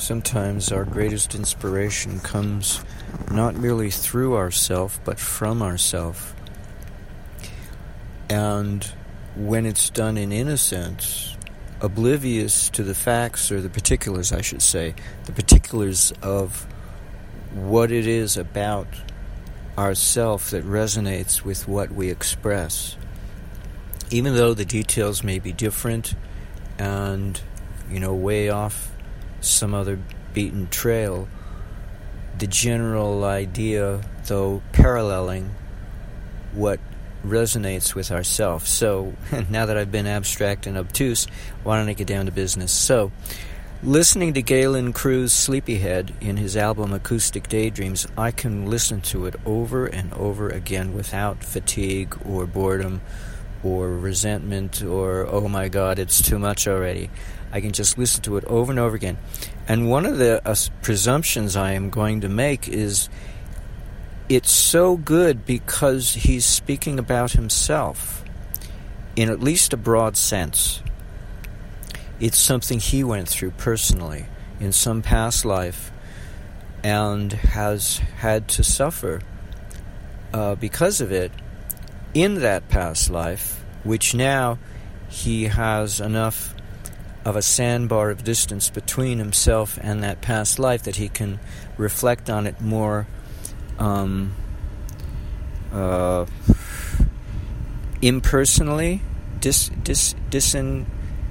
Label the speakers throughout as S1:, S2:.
S1: sometimes our greatest inspiration comes not merely through ourself, but from ourself. And when it's done in innocence, oblivious to the facts or the particulars, I should say, the particulars of what it is about ourself that resonates with what we express. Even though the details may be different and, you know, way off some other beaten trail, the general idea, though paralleling what resonates with ourself. So now that I've been abstract and obtuse, why don't I get down to business? So, listening to Galen Crew's Sleepyhead in his album Acoustic Daydreams, I can listen to it over and over again without fatigue or boredom or resentment or, oh my god, it's too much already. I can just listen to it over and over again. And one of the uh, presumptions I am going to make is it's so good because he's speaking about himself in at least a broad sense. It's something he went through personally in some past life and has had to suffer uh, because of it in that past life, which now he has enough of a sandbar of distance between himself and that past life that he can reflect on it more um, uh, impersonally, dis, dis, disin,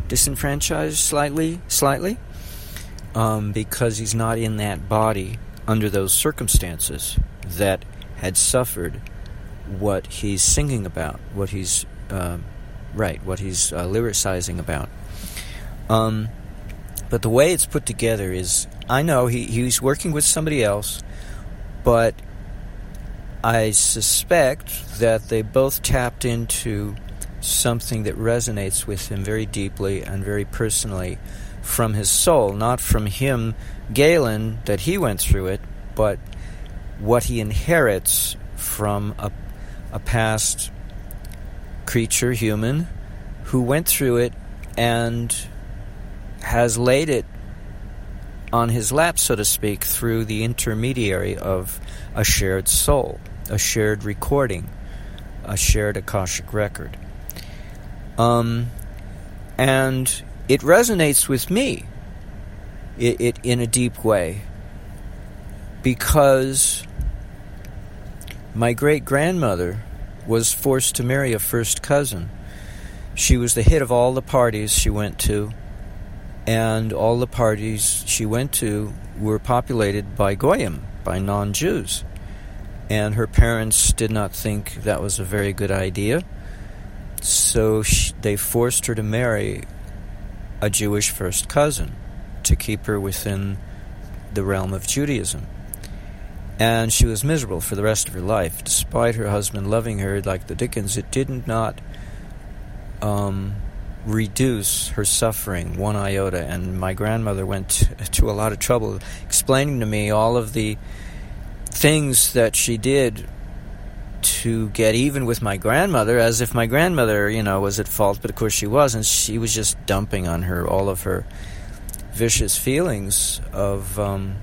S1: disenfranchised slightly, slightly, um, because he's not in that body under those circumstances that had suffered what he's singing about, what he's uh, right, what he's uh, lyricizing about. Um, but the way it's put together is, I know he, he's working with somebody else, but I suspect that they both tapped into something that resonates with him very deeply and very personally from his soul, not from him, Galen, that he went through it, but what he inherits from a, a past creature, human, who went through it and has laid it on his lap, so to speak, through the intermediary of a shared soul, a shared recording, a shared Akashic record. Um, and it resonates with me it, it in a deep way because my great grandmother was forced to marry a first cousin. She was the hit of all the parties she went to and all the parties she went to were populated by goyim, by non-Jews. And her parents did not think that was a very good idea, so she, they forced her to marry a Jewish first cousin to keep her within the realm of Judaism. And she was miserable for the rest of her life, despite her husband loving her like the Dickens. It did not um, reduce her suffering one iota. And my grandmother went to a lot of trouble explaining to me all of the things that she did to get even with my grandmother, as if my grandmother, you know, was at fault, but of course she wasn't. She was just dumping on her all of her vicious feelings of um,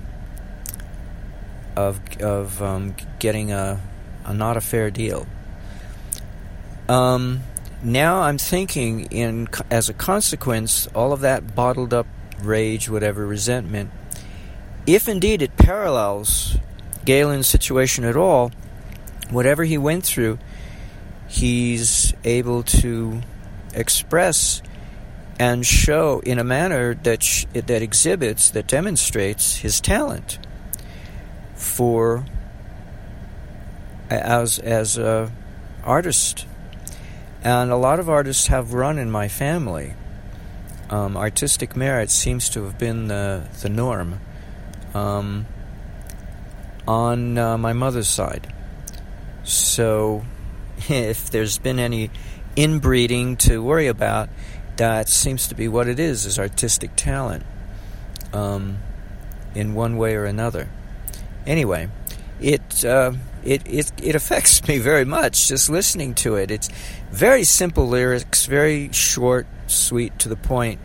S1: of of um, getting a, a not a fair deal. Um, now I'm thinking, in as a consequence, all of that bottled up rage, whatever resentment, if indeed it parallels Galen's situation at all, whatever he went through, he's able to express and show in a manner that sh- that exhibits, that demonstrates his talent for as as a artist and a lot of artists have run in my family. Um, artistic merit seems to have been the, the norm um, on uh, my mother's side. So, if there's been any inbreeding to worry about, that seems to be what it is: is artistic talent, um, in one way or another. Anyway, it uh, it, it it affects me very much just listening to it. It's very simple lyrics, very short, sweet, to the point,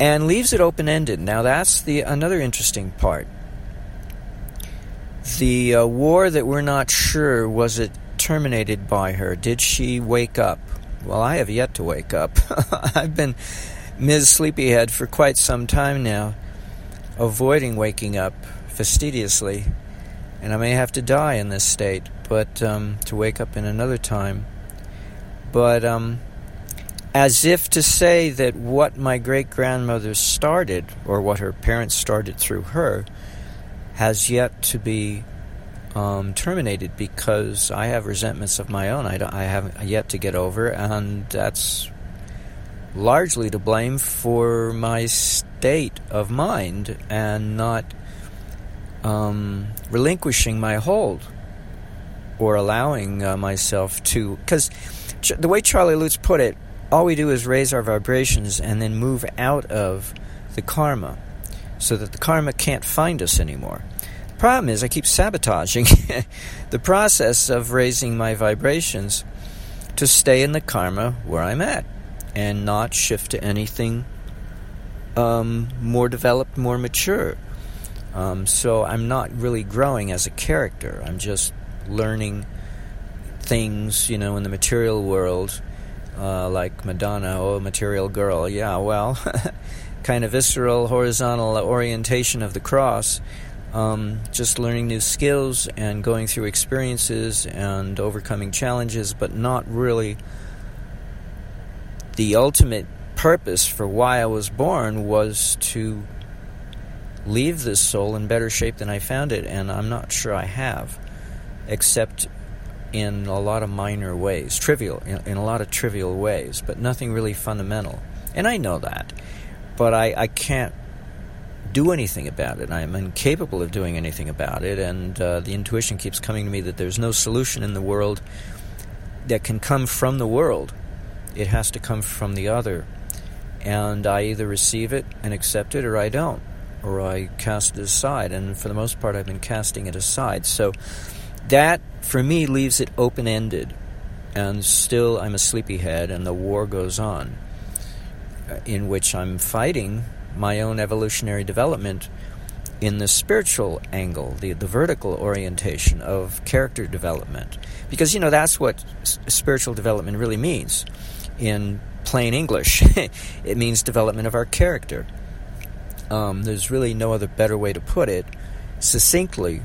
S1: and leaves it open ended. Now that's the another interesting part. The uh, war that we're not sure was it terminated by her? Did she wake up? Well, I have yet to wake up. I've been Ms. Sleepyhead for quite some time now, avoiding waking up fastidiously, and I may have to die in this state, but um, to wake up in another time. But um, as if to say that what my great grandmother started, or what her parents started through her, has yet to be um, terminated because I have resentments of my own. I, I haven't yet to get over, and that's largely to blame for my state of mind and not um, relinquishing my hold or allowing uh, myself to. Because ch- the way Charlie Lutz put it, all we do is raise our vibrations and then move out of the karma so that the karma can't find us anymore. The problem is, I keep sabotaging the process of raising my vibrations to stay in the karma where I'm at and not shift to anything um, more developed, more mature. Um, so I'm not really growing as a character. I'm just learning things, you know, in the material world, uh, like Madonna, oh, material girl. Yeah, well, kind of visceral, horizontal orientation of the cross. Um, just learning new skills and going through experiences and overcoming challenges, but not really the ultimate purpose for why I was born was to leave this soul in better shape than I found it, and I'm not sure I have, except in a lot of minor ways, trivial, in, a lot of trivial ways, but nothing really fundamental. And I know that but I, I can't do anything about it. I'm incapable of doing anything about it, and uh, the intuition keeps coming to me that there's no solution in the world that can come from the world. It has to come from the other. And I either receive it and accept it, or I don't, or I cast it aside. And for the most part, I've been casting it aside. So that, for me, leaves it open ended. And still, I'm a sleepyhead, and the war goes on uh, in which I'm fighting my own evolutionary development in the spiritual angle, the, the vertical orientation of character development. Because, you know, that's what s- spiritual development really means in plain English. it means development of our character. Um, there's really no other better way to put it succinctly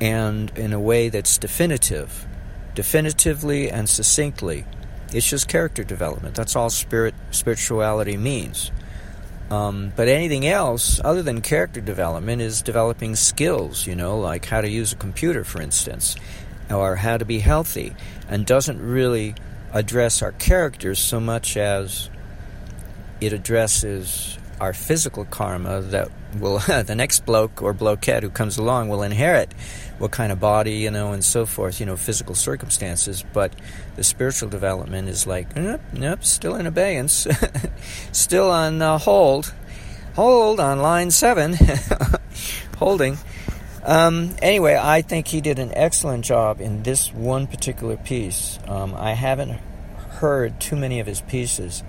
S1: and in a way that's definitive. Definitively and succinctly it's just character development. That's all spirit spirituality means. Um, but anything else other than character development is developing skills, you know, like how to use a computer, for instance, or how to be healthy, and doesn't really address our characters so much as it addresses our physical karma that will the next bloke or blokeette who comes along will inherit what kind of body you know and so forth you know physical circumstances. But the spiritual development is like nope nope still in abeyance still on uh, hold hold on line 7 holding. Um, anyway i think he did an excellent job in this one particular piece. Um, i haven't heard too many of his pieces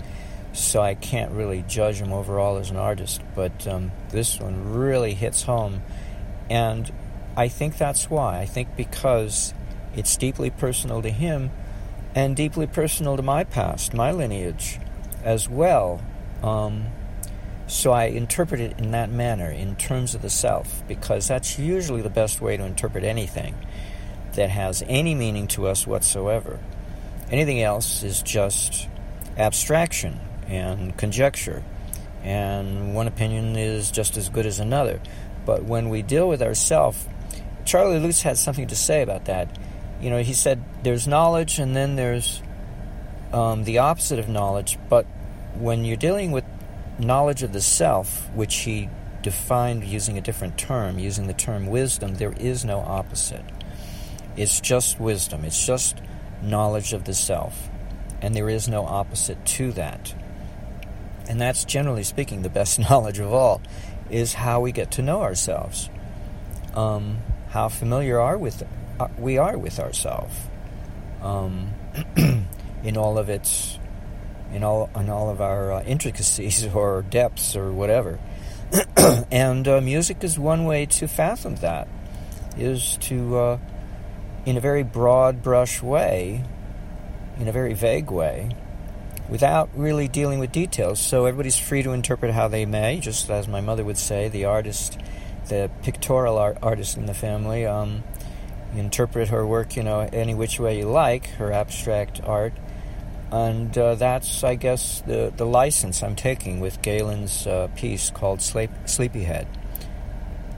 S1: so I can't really judge him overall as an artist. But um, this one really hits home, and I think that's why. I think because it's deeply personal to him, and deeply personal to my past, my lineage, as well. Um, so I interpret it in that manner, in terms of the self, because that's usually the best way to interpret anything that has any meaning to us whatsoever. Anything else is just abstraction and conjecture, and one opinion is just as good as another. But when we deal with ourself, Charlie Lutz had something to say about that. You know, he said there's knowledge and then there's um, the opposite of knowledge, but when you're dealing with knowledge of the self, which he defined using a different term, using the term wisdom, there is no opposite. It's just wisdom, it's just knowledge of the self, and there is no opposite to that and that's generally speaking the best knowledge of all, is how we get to know ourselves. Um, how familiar are with uh, we are with ourselves um, in all of its in all in all of our uh, intricacies or depths or whatever. and uh, music is one way to fathom that, is to, uh, in a very broad brush way, in a very vague way, without really dealing with details. So everybody's free to interpret how they may, just as my mother would say, the artist, the pictorial art, artist in the family. Um, interpret her work, you know, any which way you like, her abstract art. And uh, that's, I guess, the, the license I'm taking with Galen's uh, piece called Sleep, Sleepyhead.